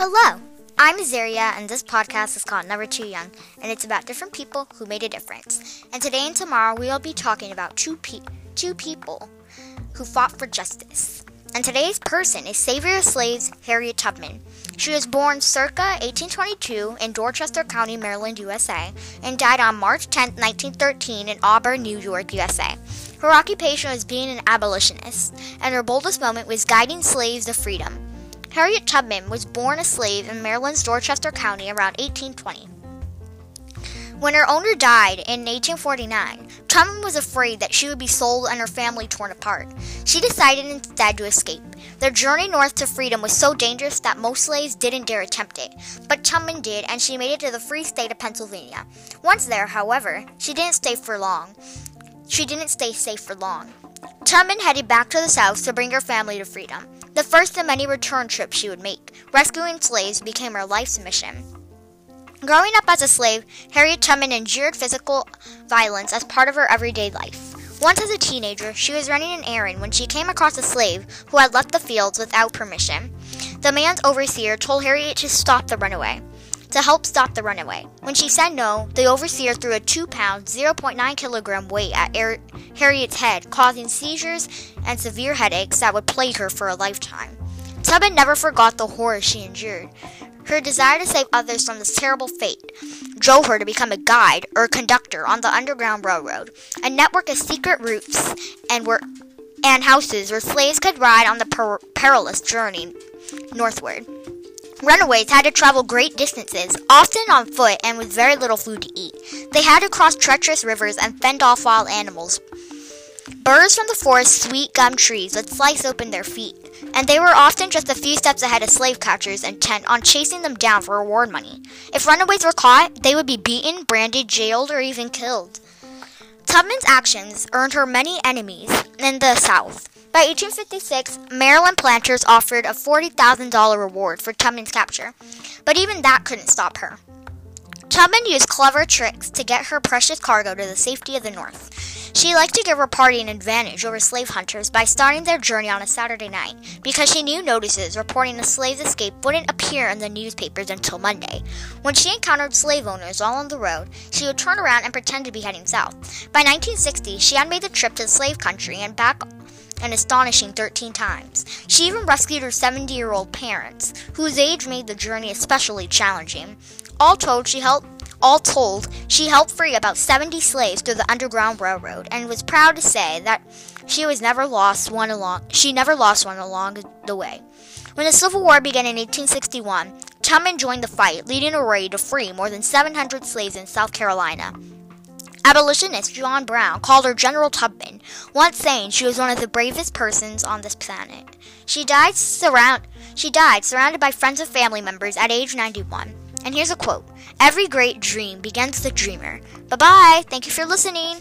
Hello, I'm Azaria, and this podcast is called Never Too Young, and it's about different people who made a difference. And today and tomorrow, we will be talking about two, pe- two people who fought for justice. And today's person is Savior of Slaves Harriet Tubman. She was born circa 1822 in Dorchester County, Maryland, USA, and died on March 10, 1913, in Auburn, New York, USA. Her occupation was being an abolitionist, and her boldest moment was guiding slaves to freedom. Harriet Tubman was born a slave in Maryland's Dorchester County around 1820. When her owner died in 1849, Tubman was afraid that she would be sold and her family torn apart. She decided instead to escape. Their journey north to freedom was so dangerous that most slaves didn't dare attempt it, but Tubman did, and she made it to the free state of Pennsylvania. Once there, however, she didn't stay for long. She didn't stay safe for long. Tubman headed back to the south to bring her family to freedom. The first of many return trips she would make. Rescuing slaves became her life's mission. Growing up as a slave, Harriet Tubman endured physical violence as part of her everyday life. Once as a teenager, she was running an errand when she came across a slave who had left the fields without permission. The man's overseer told Harriet to stop the runaway. To help stop the runaway. When she said no, the overseer threw a 2 pound, 0.9 kilogram weight at er- Harriet's head, causing seizures and severe headaches that would plague her for a lifetime. Tubman never forgot the horror she endured. Her desire to save others from this terrible fate drove her to become a guide or conductor on the Underground Railroad, a network of secret routes and where and houses where slaves could ride on the per- perilous journey northward. Runaways had to travel great distances, often on foot and with very little food to eat. They had to cross treacherous rivers and fend off wild animals. Birds from the forest sweet gum trees would slice open their feet, and they were often just a few steps ahead of slave catchers intent on chasing them down for reward money. If runaways were caught, they would be beaten, branded, jailed, or even killed. Tubman's actions earned her many enemies in the South. By 1856, Maryland planters offered a $40,000 reward for Tubman's capture, but even that couldn't stop her. Tubman used clever tricks to get her precious cargo to the safety of the North. She liked to give her party an advantage over slave hunters by starting their journey on a Saturday night, because she knew notices reporting a slave's escape wouldn't appear in the newspapers until Monday. When she encountered slave owners all on the road, she would turn around and pretend to be heading south. By 1960, she had made the trip to the slave country and back an astonishing 13 times. She even rescued her 70 year old parents, whose age made the journey especially challenging. All told, she helped. All told, she helped free about 70 slaves through the Underground Railroad, and was proud to say that she was never lost one along. She never lost one along the way. When the Civil War began in 1861, Tubman joined the fight, leading a raid to free more than 700 slaves in South Carolina. Abolitionist John Brown called her General Tubman, once saying she was one of the bravest persons on this planet. She died surround she died surrounded by friends and family members at age 91. And here's a quote Every great dream begins with a dreamer. Bye bye. Thank you for listening.